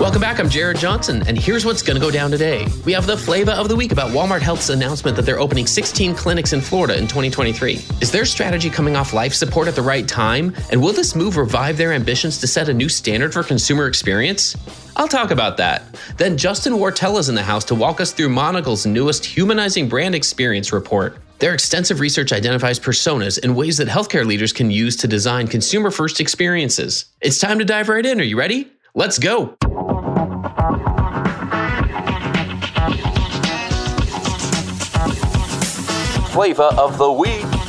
Welcome back. I'm Jared Johnson, and here's what's going to go down today. We have the flavor of the week about Walmart Health's announcement that they're opening 16 clinics in Florida in 2023. Is their strategy coming off life support at the right time? And will this move revive their ambitions to set a new standard for consumer experience? I'll talk about that. Then Justin Wartell is in the house to walk us through Monigle's newest Humanizing Brand Experience report. Their extensive research identifies personas in ways that healthcare leaders can use to design consumer first experiences. It's time to dive right in. Are you ready? Let's go. Flavor of the week.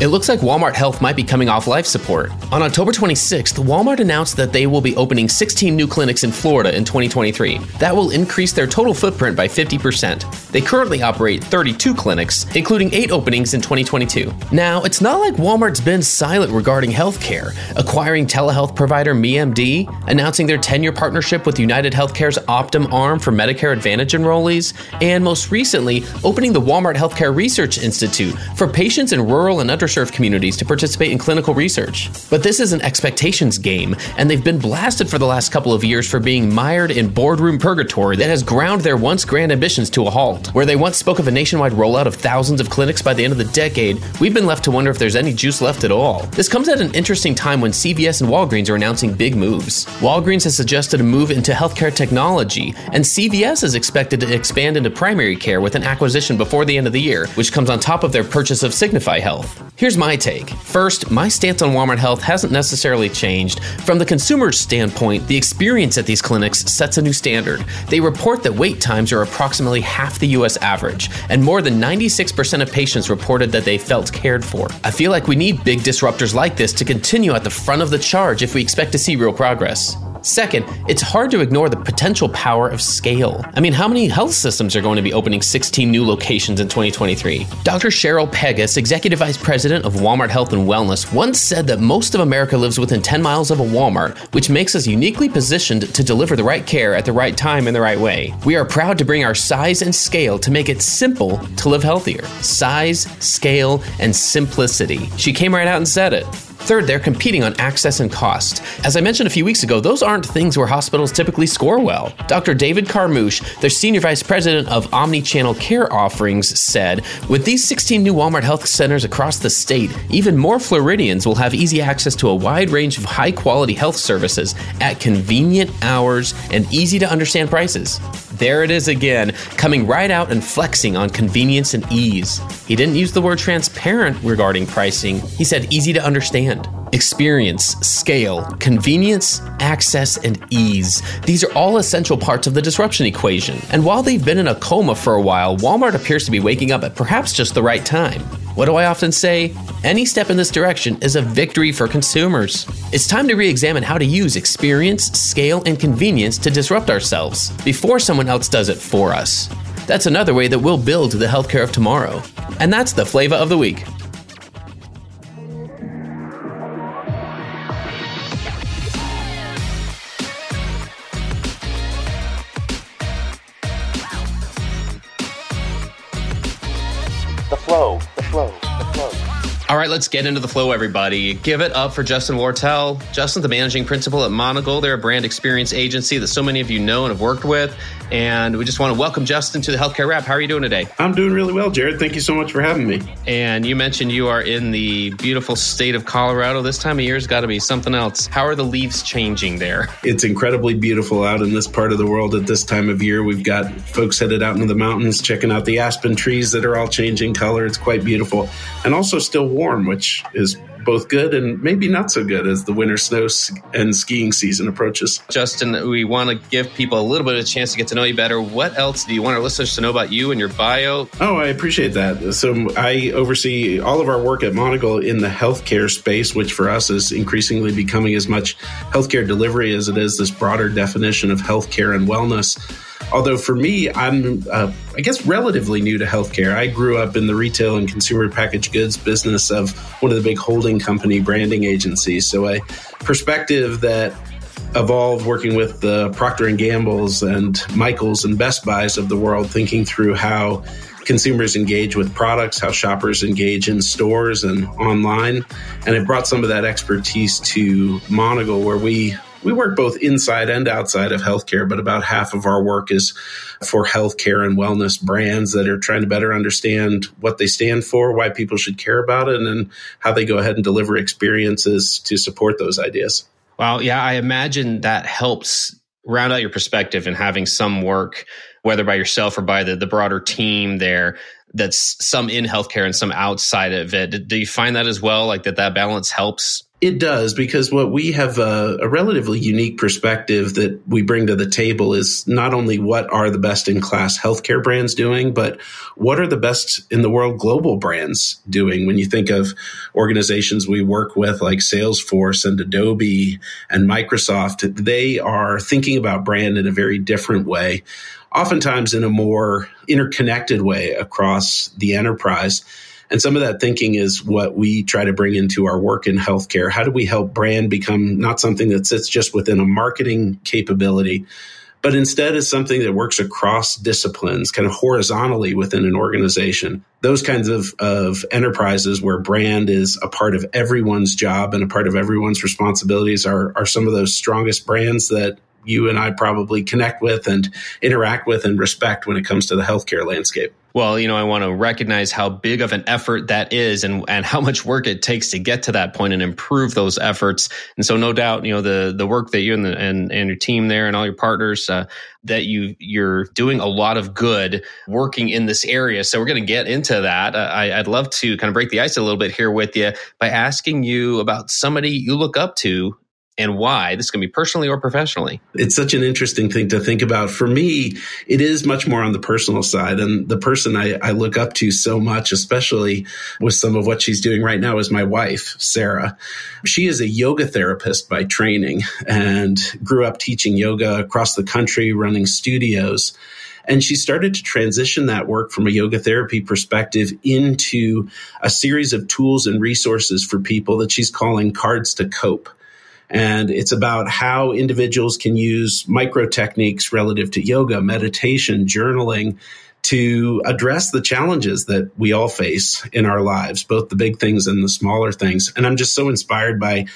It looks like Walmart Health might be coming off life support. On October 26th, Walmart announced that they will be opening 16 new clinics in Florida in 2023. That will increase their total footprint by 50%. They currently operate 32 clinics, including 8 openings in 2022. Now, it's not like Walmart's been silent regarding healthcare, acquiring telehealth provider MeMD, announcing their 10 year partnership with United Healthcare's Optum arm for Medicare Advantage enrollees, and most recently, opening the Walmart Healthcare Research Institute for patients in rural and underserved underserved communities to participate in clinical research. But this is an expectations game, and they've been blasted for the last couple of years for being mired in boardroom purgatory that has ground their once grand ambitions to a halt. Where they once spoke of a nationwide rollout of thousands of clinics by the end of the decade, we've been left to wonder if there's any juice left at all. This comes at an interesting time when CVS and Walgreens are announcing big moves. Walgreens has suggested a move into healthcare technology, and CVS is expected to expand into primary care with an acquisition before the end of the year, which comes on top of their purchase of Signify Health. Here's my take. First, my stance on Walmart Health hasn't necessarily changed. From the consumer's standpoint, the experience at these clinics sets a new standard. They report that wait times are approximately half the US average, and more than 96% of patients reported that they felt cared for. I feel like we need big disruptors like this to continue at the front of the charge if we expect to see real progress. Second, it's hard to ignore the potential power of scale. I mean, how many health systems are going to be opening 16 new locations in 2023? Dr. Cheryl Pegus, Executive Vice President of Walmart Health and Wellness, once said that most of America lives within 10 miles of a Walmart, which makes us uniquely positioned to deliver the right care at the right time in the right way. We are proud to bring our size and scale to make it simple to live healthier. Size, scale, and simplicity. She came right out and said it. Third, they're competing on access and cost. As I mentioned a few weeks ago, those aren't things where hospitals typically score well. Dr. David Carmouche, their Senior Vice President of Omni-Channel Care Offerings, said, With these 16 new Walmart health centers across the state, even more Floridians will have easy access to a wide range of high quality health services at convenient hours and easy to understand prices. There it is again, coming right out and flexing on convenience and ease. He didn't use the word transparent regarding pricing, he said easy to understand. Experience, scale, convenience, access, and ease. These are all essential parts of the disruption equation. And while they've been in a coma for a while, Walmart appears to be waking up at perhaps just the right time. What do I often say? Any step in this direction is a victory for consumers. It's time to re examine how to use experience, scale, and convenience to disrupt ourselves before someone else does it for us. That's another way that we'll build the healthcare of tomorrow. And that's the flavor of the week. Let's get into the flow, everybody. Give it up for Justin Wartell. Justin's the managing principal at Monigle. They're a brand experience agency that so many of you know and have worked with. And we just want to welcome Justin to the Healthcare Rap. How are you doing today? I'm doing really well, Jared. Thank you so much for having me. And you mentioned you are in the beautiful state of Colorado. This time of year has got to be something else. How are the leaves changing there? It's incredibly beautiful out in this part of the world at this time of year. We've got folks headed out into the mountains checking out the aspen trees that are all changing color. It's quite beautiful and also still warm, which is both good and maybe not so good as the winter snow and skiing season approaches. Justin, we want to give people a little bit of a chance to get to know you better. What else do you want our listeners to know about you and your bio? Oh, I appreciate that. So I oversee all of our work at Monigle in the healthcare space, which for us is increasingly becoming as much healthcare delivery as it is this broader definition of healthcare and wellness. Although for me, I'm, uh, I guess, relatively new to healthcare. I grew up in the retail and consumer packaged goods business of one of the big holding company branding agencies. So a perspective that evolved working with the Procter and Gamble's and Michaels and Best Buys of the world, thinking through how consumers engage with products, how shoppers engage in stores and online. And it brought some of that expertise to Monigle, where we we work both inside and outside of healthcare, but about half of our work is for healthcare and wellness brands that are trying to better understand what they stand for, why people should care about it, and then how they go ahead and deliver experiences to support those ideas. Well, yeah, I imagine that helps round out your perspective and having some work, whether by yourself or by the, the broader team there that's some in healthcare and some outside of it. Do you find that as well? Like that that balance helps it does because what we have a, a, relatively unique perspective that we bring to the table is not only what are the best in class healthcare brands doing, but what are the best in the world global brands doing. When you think of organizations we work with like Salesforce and Adobe and Microsoft, they are thinking about brand in a very different way, oftentimes in a more interconnected way across the enterprise. And some of that thinking is what we try to bring into our work in healthcare. How do we help brand become not something that sits just within a marketing capability, but instead is something that works across disciplines, kind of horizontally within an organization. Those kinds of, of enterprises where brand is a part of everyone's job and a part of everyone's responsibilities are, are some of those strongest brands that you and I probably connect with and interact with and respect when it comes to the healthcare landscape. Well, you know, I want to recognize how big of an effort that is and, and how much work it takes to get to that point and improve those efforts. And so no doubt, you know, the, the work that you and, the, and, and your team there and all your partners, uh, that you, you're doing a lot of good working in this area. So we're going to get into that. Uh, I, I'd love to kind of break the ice a little bit here with you by asking you about somebody you look up to and why. This can be personally or professionally. It's such an interesting thing to think about. For me, it is much more on the personal side. And the person I, I, look up to so much, especially with some of what she's doing right now, is my wife, Sarah. She is a yoga therapist by training and grew up teaching yoga across the country, running studios. And she started to transition that work from a yoga therapy perspective into a series of tools and resources for people that she's calling cards to cope. And it's about how individuals can use micro techniques relative to yoga, meditation, journaling to address the challenges that we all face in our lives, both the big things and the smaller things. And I'm just so inspired by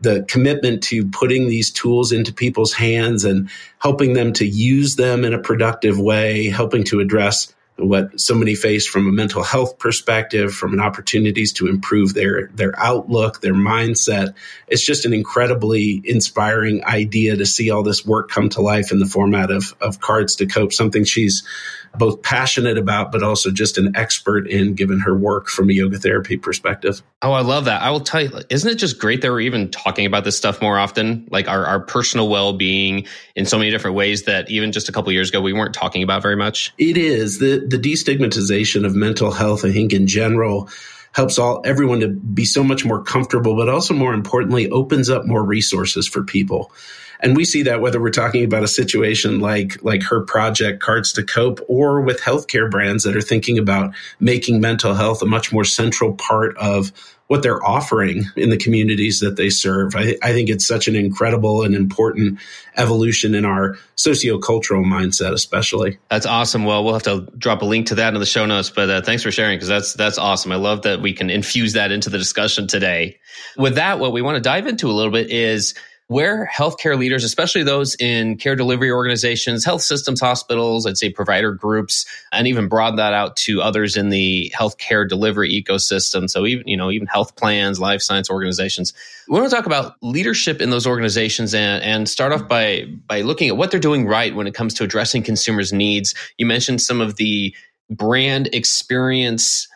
the commitment to putting these tools into people's hands and helping them to use them in a productive way, helping to address what so many face from a mental health perspective, from an opportunities to improve their their outlook, their mindset. It's just an incredibly inspiring idea to see all this work come to life in the format of of cards to cope. Something she's both passionate about, but also just an expert in given her work from a yoga therapy perspective. Oh, I love that. I will tell you, isn't it just great that we're even talking about this stuff more often? Like our, our personal well being in so many different ways that even just a couple years ago we weren't talking about very much. It is. The the destigmatization of mental health, I think in general helps all everyone to be so much more comfortable, but also more importantly, opens up more resources for people. And we see that whether we're talking about a situation like like her project Cards to Cope or with healthcare brands that are thinking about making mental health a much more central part of what they're offering in the communities that they serve. I, I, think it's such an incredible and important evolution in our sociocultural mindset, especially. That's awesome. Well, we'll have to drop a link to that in the show notes, but uh, thanks for sharing because that's that's awesome. I love that we can infuse that into the discussion today. With that, what we want to dive into a little bit is where healthcare leaders, especially those in care delivery organizations, health systems, hospitals, I'd say provider groups, and even broaden that out to others in the healthcare delivery ecosystem. So even, you know, even health plans, life science organizations. We want to talk about leadership in those organizations and, and start off by, by looking at what they're doing right when it comes to addressing consumers' needs. You mentioned some of the brand experience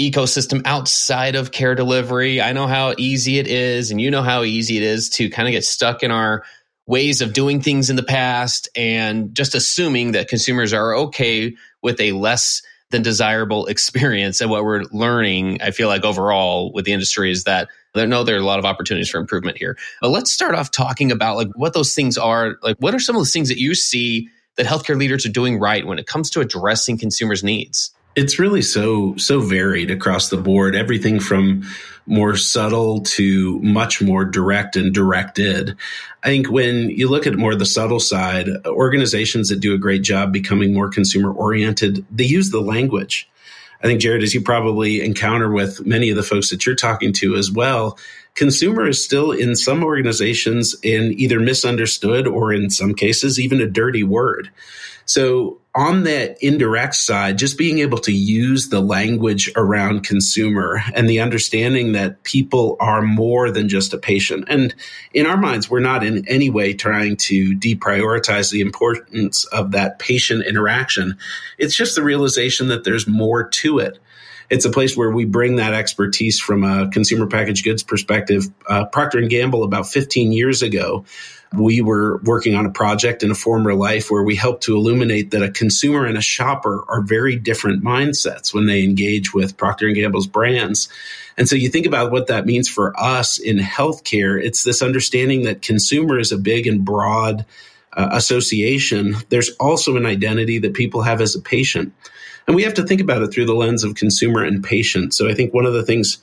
ecosystem outside of care delivery. I know how easy it is, and you know how easy it is to kind of get stuck in our ways of doing things in the past and just assuming that consumers are okay with a less than desirable experience. And what we're learning, I feel like overall with the industry is that I know there are a lot of opportunities for improvement here. But let's start off talking about like what those things are. Like what are some of the things that you see that healthcare leaders are doing right when it comes to addressing consumers' needs? It's really so so varied across the board everything from more subtle to much more direct and directed. I think when you look at more the subtle side organizations that do a great job becoming more consumer oriented they use the language. I think jared as you probably encounter with many of the folks that you're talking to as well consumer is still in some organizations in either misunderstood or in some cases even a dirty word. So on that indirect side, just being able to use the language around consumer and the understanding that people are more than just a patient. And in our minds, we're not in any way trying to deprioritize the importance of that patient interaction. It's just the realization that there's more to it. It's a place where we bring that expertise from a consumer packaged goods perspective. Uh, Procter and Gamble about 15 years ago we were working on a project in a former life where we helped to illuminate that a consumer and a shopper are very different mindsets when they engage with Procter and Gamble's brands. And so you think about what that means for us in healthcare. It's this understanding that consumer is a big and broad uh, association. There's also an identity that people have as a patient. And we have to think about it through the lens of consumer and patient. So I think one of the things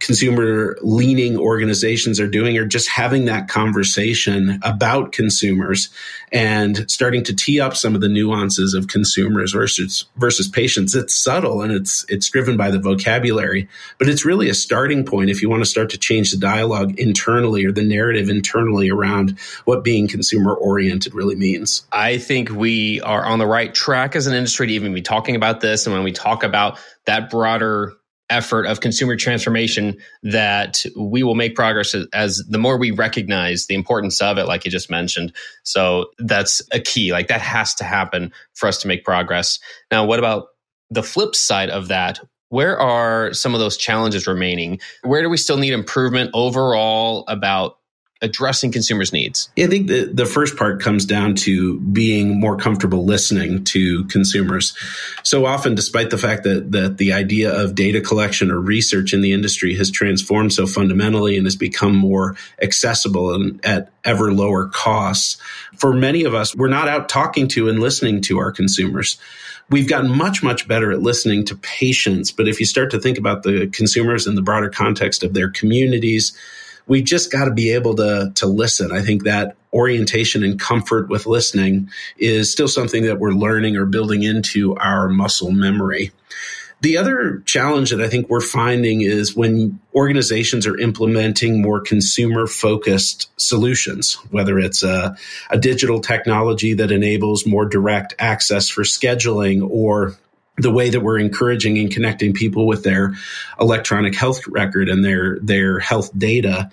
consumer leaning organizations are doing are just having that conversation about consumers and starting to tee up some of the nuances of consumers versus versus patients. It's subtle and it's it's driven by the vocabulary but it's really a starting point if you want to start to change the dialogue internally or the narrative internally around what being consumer oriented really means. I think we are on the right track as an industry to even be talking about this. And when we talk about that broader effort of consumer transformation that we will make progress as, as, the more we recognize the importance of it like you just mentioned. So that's a key like that has to happen for us to make progress. Now what about the flip side of that? Where are some of those challenges remaining? Where do we still need improvement overall about addressing consumers' needs? I think the, the first part comes down to being more comfortable listening to consumers. So often, despite the fact that, that the idea of data collection or research in the industry has transformed so fundamentally and has become more accessible and at ever lower costs, for many of us, we're not out talking to and listening to our consumers we've gotten much much better at listening to patients but if you start to think about the consumers in the broader context of their communities we just got to be able to to listen. I think that orientation and comfort with listening is still something that we're learning or building into our muscle memory. The other challenge that I think we're finding is when organizations are implementing more consumer focused solutions, whether it's a, a, digital technology that enables more direct access for scheduling or the way that we're encouraging and connecting people with their electronic health record and their their health data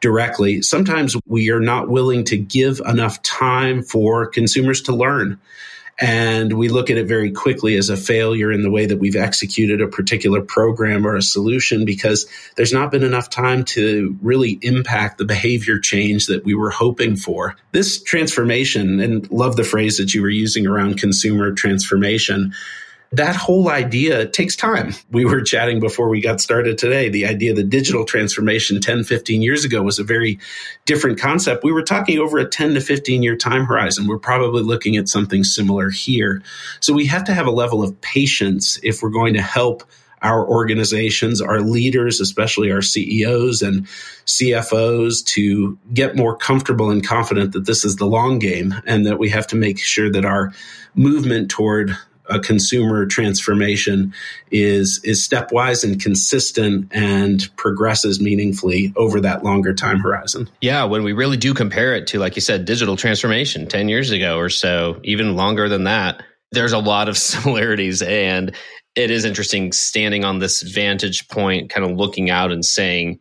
directly sometimes we are not willing to give enough time for consumers to learn and we look at it very quickly as a failure in the way that we've executed a particular program or a solution because there's not been enough time to really impact the behavior change that we were hoping for. This transformation, and love the phrase that you were using around consumer transformation, that whole idea takes time. We were chatting before we got started today. The idea that digital transformation 10, 15 years ago was a very different concept. We were talking over a 10 to 15 year time horizon. We're probably looking at something similar here. So we have to have a level of patience if we're going to help our organizations, our leaders, especially our CEOs and CFOs, to get more comfortable and confident that this is the long game and that we have to make sure that our movement toward a consumer transformation is is stepwise and consistent and progresses meaningfully over that longer time horizon. Yeah, when we really do compare it to like you said digital transformation 10 years ago or so, even longer than that, there's a lot of similarities and it is interesting standing on this vantage point kind of looking out and saying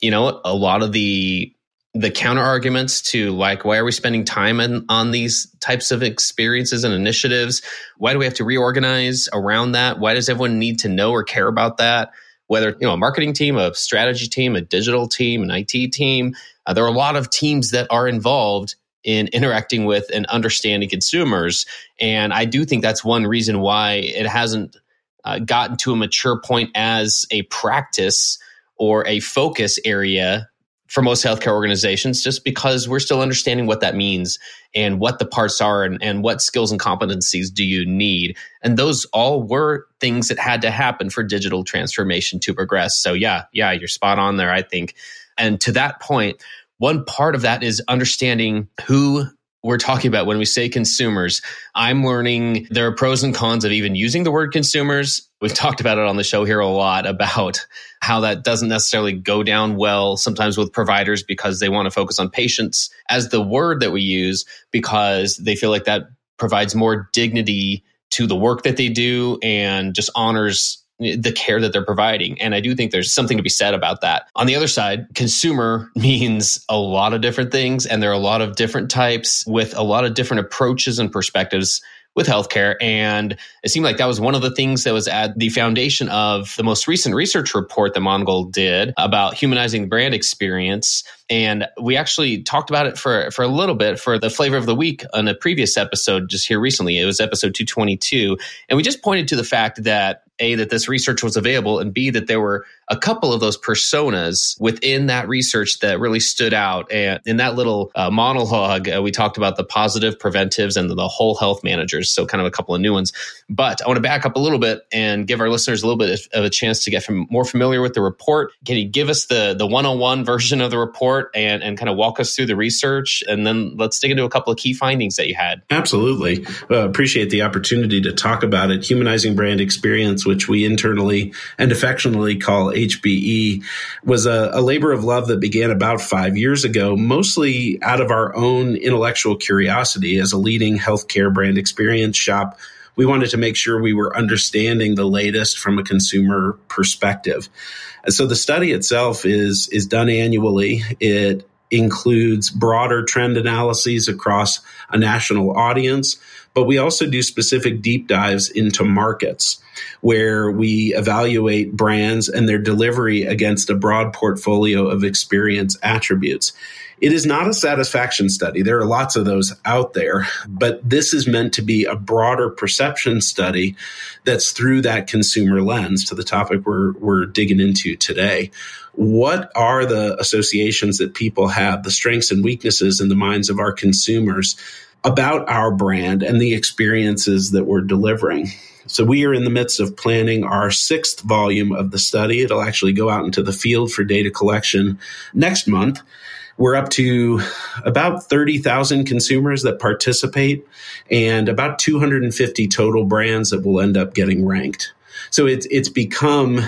you know a lot of the the counter arguments to like why are we spending time in, on these types of experiences and initiatives? Why do we have to reorganize around that? Why does everyone need to know or care about that? Whether you know a marketing team a strategy team a digital team an it team uh, there are a lot of teams that are involved in interacting with and understanding consumers. And i do think that's one reason why it hasn't uh, gotten to a mature point as a practice or a focus area for most healthcare organizations just because we're still understanding what that means and what the parts are and, and what skills and competencies do you need. And those all were things that had to happen for digital transformation to progress. So yeah yeah you're spot on there i think. And to that point one part of that is understanding who we're talking about when we say consumers. I'm learning there are pros and cons of even using the word consumers. We've talked about it on the show here a lot about how that doesn't necessarily go down well sometimes with providers because they want to focus on patients as the word that we use because they feel like that provides more dignity to the work that they do and just honors the care that they're providing. And I do think there's something to be said about that. On the other side, consumer means a lot of different things, and there are a lot of different types with a lot of different approaches and perspectives with healthcare. And it seemed like that was one of the things that was at the foundation of the most recent research report that Monigle did about humanizing the brand experience. And we actually talked about it for, for a little bit for the flavor of the week on a previous episode just here recently. It was episode 222. And we just pointed to the fact that a that this research was available and b that there were a couple of those personas within that research that really stood out and in that little uh, monologue uh, we talked about the positive preventives and the, whole health managers so kind of a couple of new ones but i want to back up a little bit and give our listeners a little bit of a chance to get from, more familiar with the report can you give us the the 101 version of the and and kind of walk us through the research and then let's dig into a couple of key findings that you had. Absolutely. Uh, appreciate the opportunity to talk about it. Humanizing brand experience which we internally and affectionately call HBE, was a, a labor of love that began about five years ago, mostly out of our own intellectual curiosity as a leading healthcare brand experience shop we wanted to make sure we were understanding the latest from a consumer perspective. And so the study itself is is done annually. It includes broader trend analyses across a national audience, but we also do specific deep dives into markets where we evaluate brands and their delivery against a broad portfolio of experience attributes. It is not a satisfaction study. There are lots of those out there, but this is meant to be a broader perception study that's through that consumer lens to the topic we're, we're digging into today. What are the associations that people have, the strengths and weaknesses in the minds of our consumers about our brand and the experiences that we're delivering? So we are in the midst of planning our sixth volume of the study. It'll actually go out into the field for data collection next month. We're up to about 30,000 consumers that participate and about 250 total brands that will end up getting ranked. So it's, it's become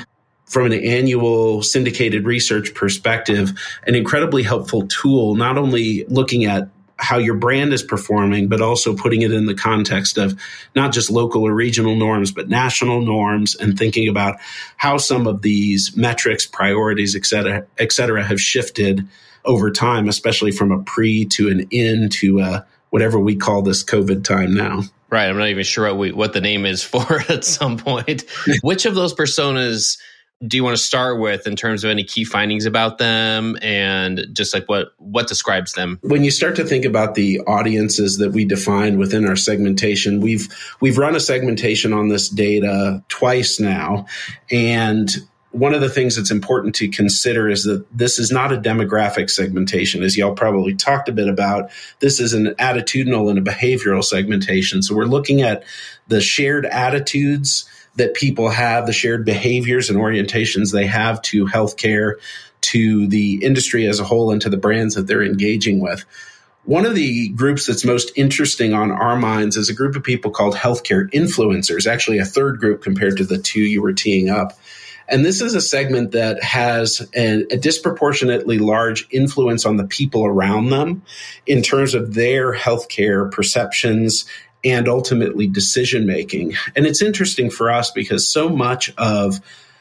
from an annual syndicated research perspective, an incredibly helpful tool, not only looking at how your brand is performing, but also putting it in the context of not just local or regional norms, but national norms and thinking about how some of these metrics, priorities, et cetera, et cetera, have shifted over time, especially from a pre to an in to a, whatever we call this COVID time now. Right. I'm not even sure what, we, what the name is for at some point. Which of those personas do you want to start with in terms of any key findings about them and just like what what describes them when you start to think about the audiences that we define within our segmentation we've we've run a segmentation on this data twice now and one of the things that's important to consider is that this is not a demographic segmentation, as y'all probably talked a bit about. This is an attitudinal and a behavioral segmentation. So we're looking at the shared attitudes that people have, the shared behaviors and orientations they have to healthcare, to the industry as a whole, and to the brands that they're engaging with. One of the groups that's most interesting on our minds is a group of people called healthcare influencers, actually, a third group compared to the two you were teeing up. And this is a segment that has a, a, disproportionately large influence on the people around them in terms of their healthcare perceptions and ultimately decision making. And it's interesting for us because so much of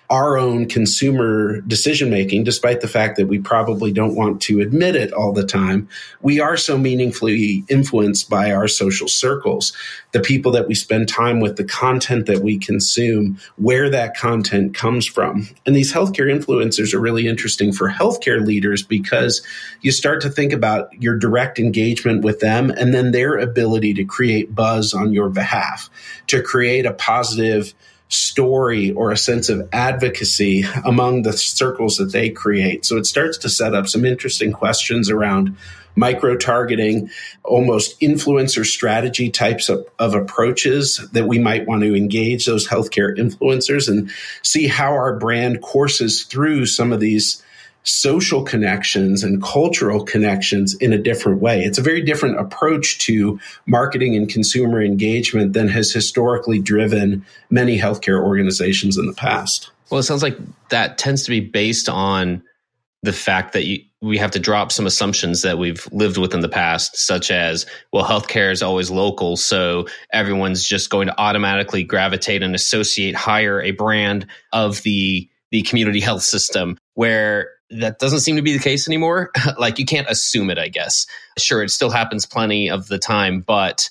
our own consumer decision making, despite the fact that we probably don't want to admit it all the time, we are so meaningfully influenced by our social circles, the people that we spend time with, the content that we consume, where that content comes from. And these healthcare influencers are really interesting for healthcare leaders because you start to think about your direct engagement with them and then their ability to create buzz on your behalf, to create a positive story or a sense of advocacy among the circles that they create. So it starts to set up some interesting questions around micro targeting, almost influencer strategy types of, of, approaches that we might want to engage those healthcare influencers and see how our brand courses through some of these social connections and cultural connections in a different way. It's a very different approach to marketing and consumer engagement than has historically driven many healthcare organizations in the past. Well, it sounds like that tends to be based on the fact that you, we have to drop some assumptions that we've lived with in the past, such as, well, healthcare is always local. So everyone's just going to automatically gravitate and associate, hire a brand of the, the community health system where that doesn't seem to be the case anymore. like you can't assume it, I guess. Sure, it still happens plenty of the time, but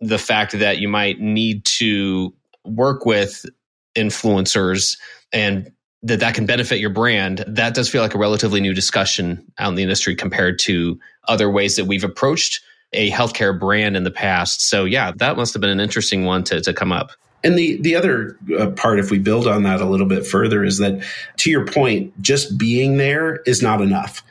the fact that you might need to work with influencers and that that can benefit your brand that does feel like a relatively new discussion out in the industry compared to other ways that we've approached a healthcare brand in the past so yeah that must have been an interesting one to, to come up and the the other uh, part, if we build on that a little bit further, is that to your point, just being there is not enough.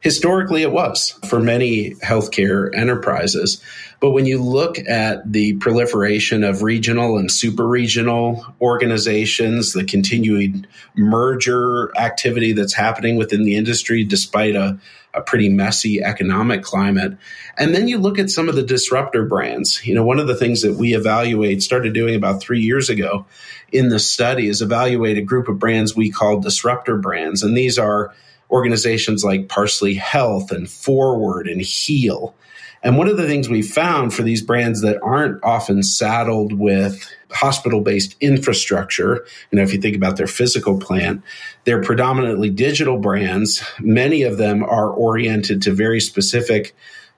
Historically, it was for many healthcare enterprises. But when you look at the proliferation of regional and super regional organizations, the continued merger activity that's happening within the industry, despite a, a pretty messy economic climate. And then you look at some of the disruptor brands. You know, one of the things that we evaluate, started doing about three years ago in the study, is evaluate a group of brands we call disruptor brands. And these are organizations like Parsley Health and Forward and Heal. And one of the things we found for these brands that aren't often saddled with hospital based infrastructure, you know, if you think about their physical plant, they're predominantly digital brands. Many of them are oriented to very specific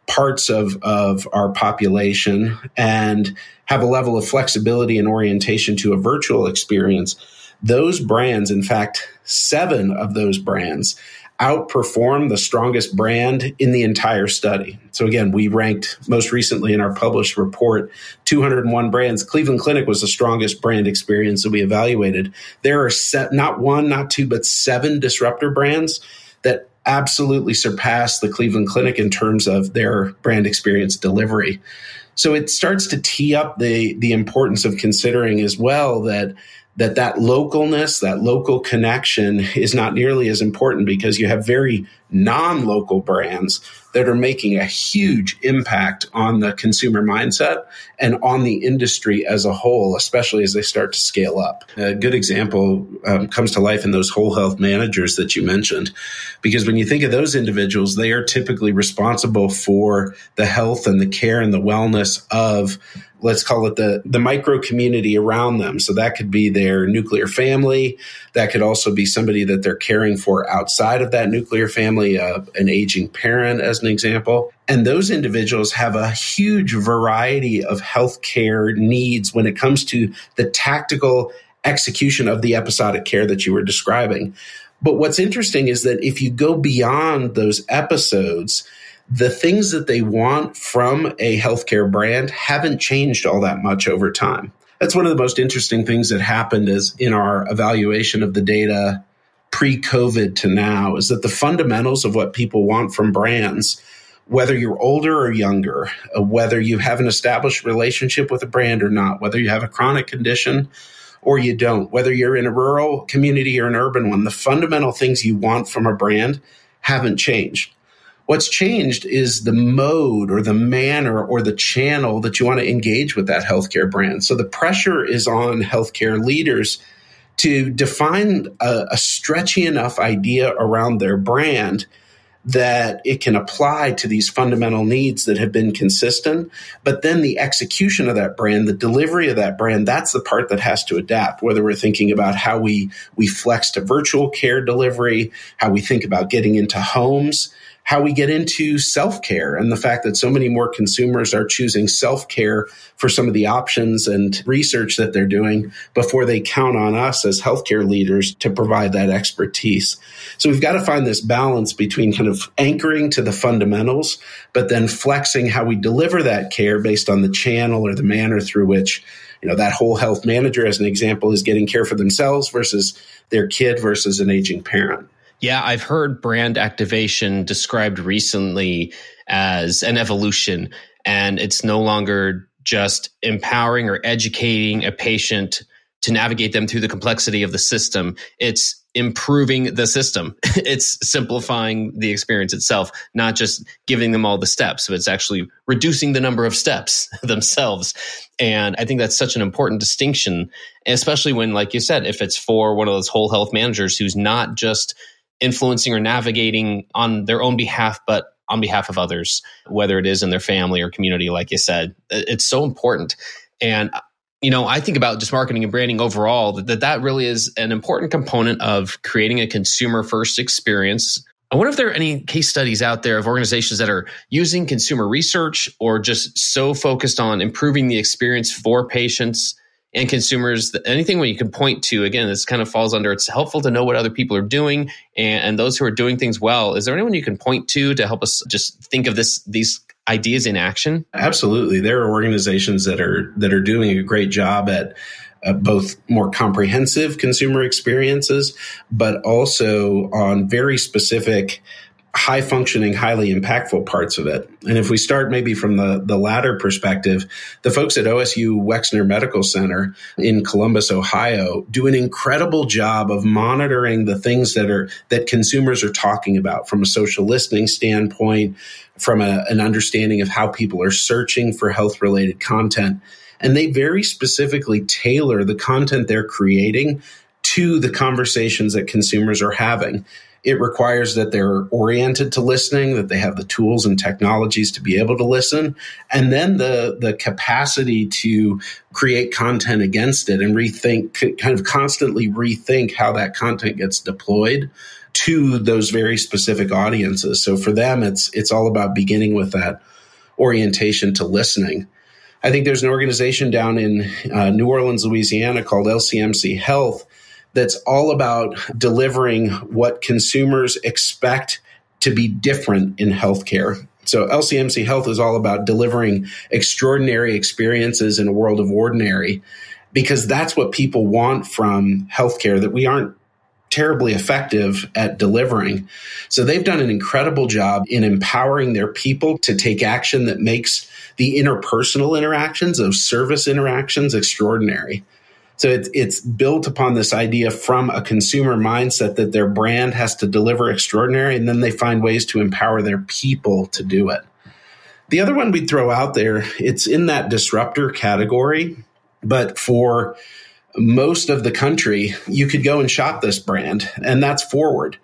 parts of, of our population and have a level of flexibility and orientation to a virtual experience. Those brands, in fact, seven of those brands outperform the strongest brand in the entire study. So again, we ranked most recently in our published report 201 brands. Cleveland Clinic was the strongest brand experience that we evaluated. There are set, not one, not two, but seven disruptor brands that absolutely surpass the Cleveland Clinic in terms of their brand experience delivery. So it starts to tee up the the importance of considering as well that that that localness, that local connection is not nearly as important because you have very non-local brands that are making a huge impact on the consumer mindset and on the industry as a whole, especially as they start to scale up. A good example um, comes to life in those whole health managers that you mentioned, because when you think of those individuals, they are typically responsible for the health and the care and the wellness of let's call it the the micro community around them. So that could be their nuclear family. That could also be somebody that they're caring for outside of that nuclear family uh, an aging parent as an example. And those individuals have a huge variety of healthcare needs when it comes to the tactical execution of the episodic care that you were describing. But what's interesting is that if you go beyond those episodes the things that they want from a healthcare brand haven't changed all that much over time. That's one of the most interesting things that happened is in our evaluation of the data pre-COVID to now is that the fundamentals of what people want from brands, whether you're older or younger, uh, whether you have an established relationship with a brand or not, whether you have a chronic condition or you don't, whether you're in a rural community or an urban one, the fundamental things you want from a brand haven't changed. What's changed is the mode or the manner or the channel that you want to engage with that healthcare brand. So the pressure is on healthcare leaders to define a, a stretchy enough idea around their brand that it can apply to these fundamental needs that have been consistent. But then the execution of that brand, the delivery of that brand, that's the part that has to adapt, whether we're thinking about how we, we flex to virtual care delivery, how we think about getting into homes how we get into self care and the fact that so many more consumers are choosing self care for some of the options and research that they're doing before they count on us as healthcare leaders to provide that expertise. So we've got to find this balance between kind of anchoring to the fundamentals, but then flexing how we deliver that care based on the channel or the manner through which you know that whole health manager as an example is getting care for themselves versus their kid versus an aging parent yeah, I've heard brand activation described recently as an evolution, and it's no longer just empowering or educating a patient to navigate them through the complexity of the system. It's improving the system. it's simplifying the experience itself, not just giving them all the steps, but it's actually reducing the number of steps themselves. And I think that's such an important distinction, especially when, like you said, if it's for one of those whole health managers who's not just influencing or navigating on their own behalf, but on behalf of others, whether it is in their family or community, like you said. It's so important. And you know, I think about just marketing and branding overall that that really is an important component of creating a consumer first experience. I wonder if there are any case studies out there of organizations that are using consumer research or just so focused on improving the experience for patients and consumers anything where you can point to again this kind of falls under it's helpful to know what other people are doing and, and, those who are doing things well. Is there anyone you can point to to help us just think of this these ideas in action? Absolutely. There are organizations that are that are doing a great job at uh, both more comprehensive consumer experiences but also on very specific high functioning, highly impactful parts of it. And if we start maybe from the, the latter perspective, the folks at OSU Wexner Medical Center in Columbus, Ohio do an incredible job of monitoring the things that are, that consumers are talking about from a social listening standpoint, from a, an understanding of how people are searching for health related content. And they very specifically tailor the content they're creating to the conversations that consumers are having. It requires that they're oriented to listening, that they have the tools and technologies to be able to listen, and then the, the capacity to create content against it and rethink, kind of constantly rethink how that content gets deployed to those very specific audiences. So for them, it's, it's all about beginning with that orientation to listening. I think there's an organization down in uh, New Orleans, Louisiana called LCMC Health that's all about delivering what consumers expect to be different in healthcare. So LCMC Health is all about delivering extraordinary experiences in a world of ordinary because that's what people want from healthcare that we aren't terribly effective at delivering. So they've done an incredible job in empowering their people to take action that makes the interpersonal interactions of service interactions extraordinary. So it's it's built upon this idea from a consumer mindset that their brand has to deliver extraordinary, and then they find ways to empower their people to do it. The other one we'd throw out there, it's in that disruptor category, but for most of the country, you could go and shop this brand, and that's Forward.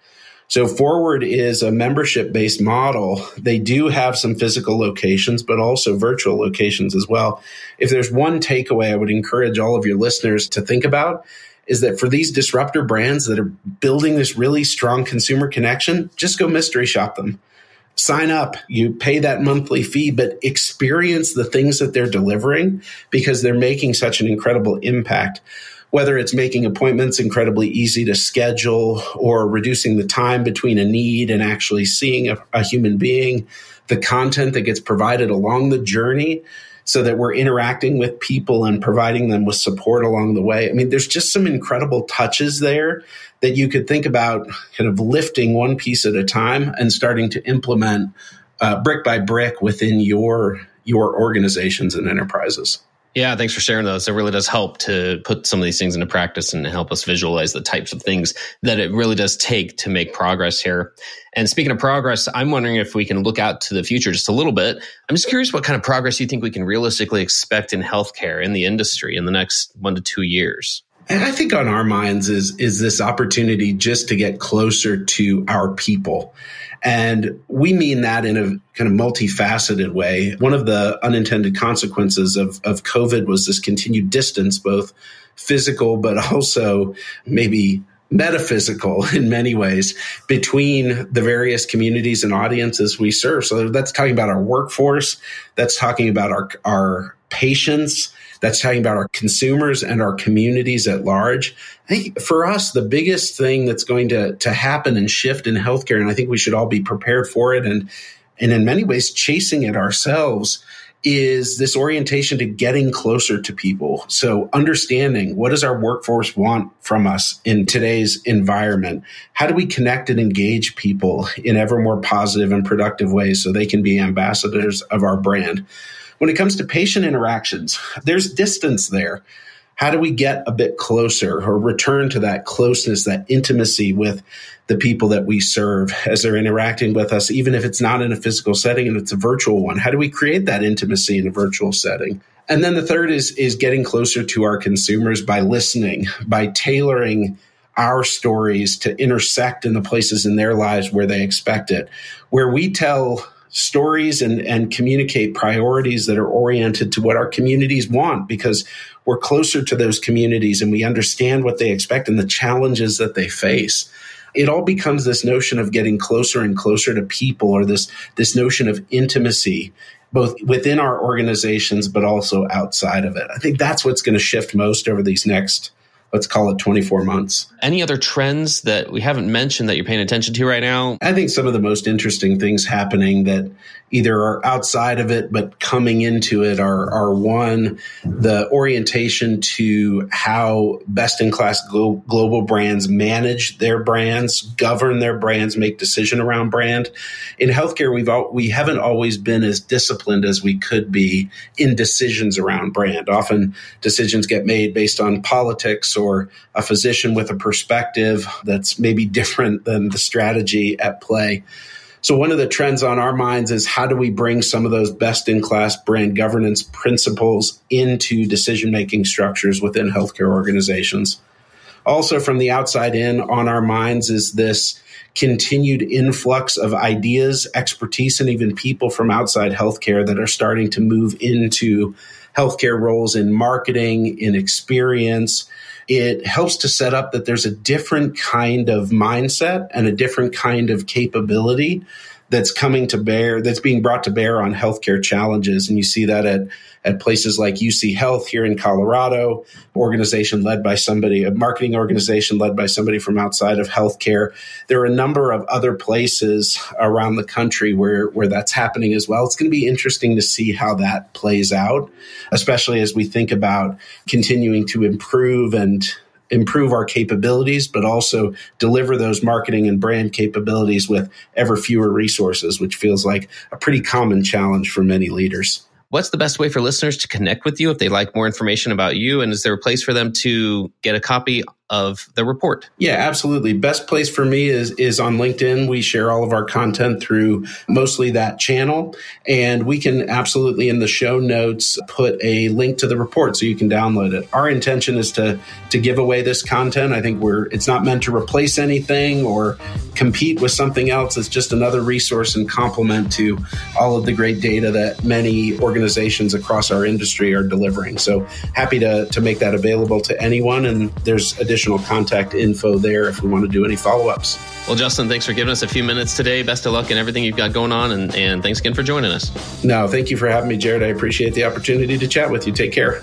So Forward is a membership based model. They do have some physical locations, but also virtual locations as well. If there's one takeaway I would encourage all of your listeners to think about is that for these disruptor brands that are building this really strong consumer connection, just go mystery shop them. Sign up, you pay that monthly fee, but experience the things that they're delivering because they're making such an incredible impact whether it's making appointments incredibly easy to schedule or reducing the time between a need and actually seeing a, a human being, the content that gets provided along the journey so that we're interacting with people and providing them with support along the way. I mean, there's just some incredible touches there that you could think about kind of lifting one piece at a time and starting to implement uh, brick by brick within your your organizations and enterprises. Yeah, thanks for sharing those. It really does help to put some of these things into practice and help us visualize the types of things that it really does take to make progress here. And speaking of progress, I'm wondering if we can look out to the future just a little bit. I'm just curious what kind of progress you think we can realistically expect in healthcare in the industry in the next one to two years. And I think on our minds is is this opportunity just to get closer to our people. And we mean that in a kind of multifaceted way. One of the unintended consequences of, of COVID was this continued distance, both physical, but also maybe metaphysical in many ways between the various communities and audiences we serve. So that's talking about our workforce. That's talking about our, our patients. That's talking about our consumers and our communities at large. I think for us, the biggest thing that's going to, to happen and shift in healthcare, and I think we should all be prepared for it and, and in many ways chasing it ourselves is this orientation to getting closer to people. So understanding what does our workforce want from us in today's environment? How do we connect and engage people in ever more positive and productive ways so they can be ambassadors of our brand? When it comes to patient interactions, there's distance there. How do we get a bit closer or return to that closeness, that intimacy with the people that we serve as they're interacting with us, even if it's not in a physical setting and it's a virtual one? How do we create that intimacy in a virtual setting? And then the third is is getting closer to our consumers by listening, by tailoring our stories to intersect in the places in their lives where they expect it. Where we tell stories and, and communicate priorities that are oriented to what our communities want because we're closer to those communities and we understand what they expect and the challenges that they face. It all becomes this notion of getting closer and closer to people or this this notion of intimacy both within our organizations but also outside of it. I think that's what's going to shift most over these next let's call it 24 months. Any other trends that we haven't mentioned that you're paying attention to right now? I think some of the most interesting things happening that either are outside of it but coming into it are, are one, the orientation to how best in class glo- global brands manage their brands, govern their brands, make decision around brand. In healthcare, we've all, we haven't always been as disciplined as we could be in decisions around brand. Often decisions get made based on or a physician with a perspective that's maybe different than the strategy at play. So, one of the trends on our minds is how do we bring some of those best in class brand governance principles into decision making structures within healthcare organizations? Also, from the outside in, on our minds is this continued influx of ideas, expertise, and even people from outside healthcare that are starting to move into healthcare roles in marketing, in experience, it helps to set up that there's a different kind of mindset and a different kind of capability that's coming to bear, that's being brought to bear on healthcare challenges. And you see that at, at places like UC Health here in Colorado, organization led by somebody, a marketing organization led by somebody from outside of healthcare. There are a number of other places around the country where, where that's happening as well. It's going to be interesting to see how that plays out, especially as we think about continuing to improve and improve our capabilities, but also deliver those marketing and brand capabilities with ever fewer resources, which feels like a pretty common challenge for many leaders. What's the best way for listeners to connect with you if they like more information about you? And is there a place for them to get a copy of the report. Yeah, absolutely. Best place for me is is on LinkedIn. We share all of our content through mostly that channel, and we can absolutely in the show notes put a link to the report so you can download it. Our intention is to to give away this content. I think we're it's not meant to replace anything or compete with something else. It's just another resource and complement to all of the great data that many organizations across our industry are delivering. So happy to to make that available to anyone and there's additional additional contact info there if we want to do any follow ups. Well, Justin, thanks for giving us a few minutes today. Best of luck in everything you've got going on. And, and thanks again for joining us. No, thank you for having me, Jared. I appreciate the opportunity to chat with you. Take care.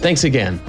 Thanks again.